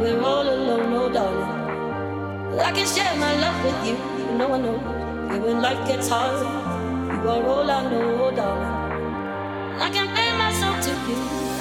we're all alone, no darling. But I can share my love with you, you know I know. And when life gets hard, you are all I know, oh darling. I can pay myself to you.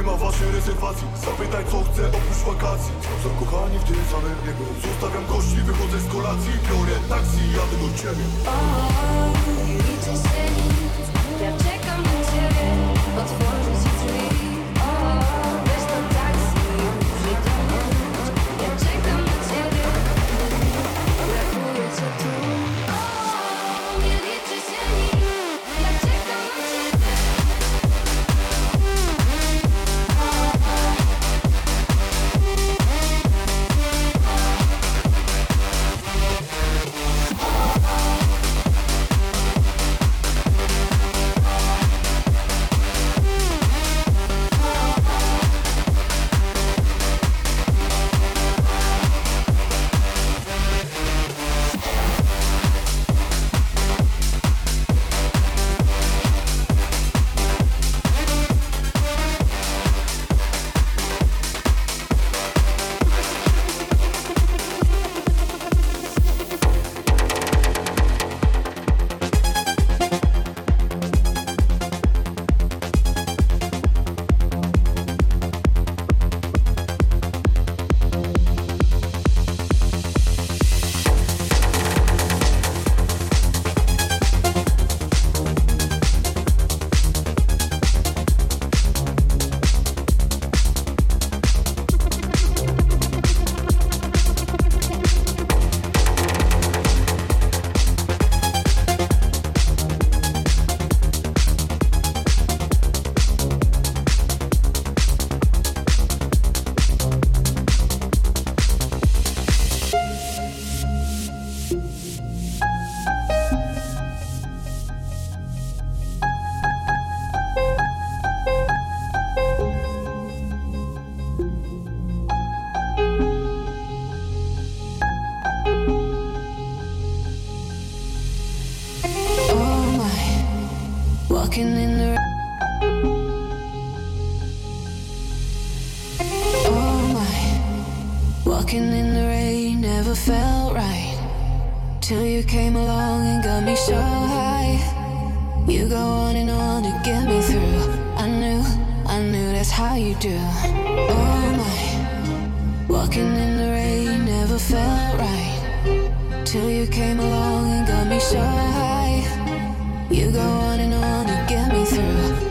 Nie ma waszej rezerwacji Zapytaj co chcę oprócz wakacji. Zakochani w tym samym niebie Zostawiam gości, wychodzę z kolacji. Biorę taksi, jadę do ciebie. how you do. Oh my, walking in the rain never felt right. Till you came along and got me so high. You go on and on to get me through.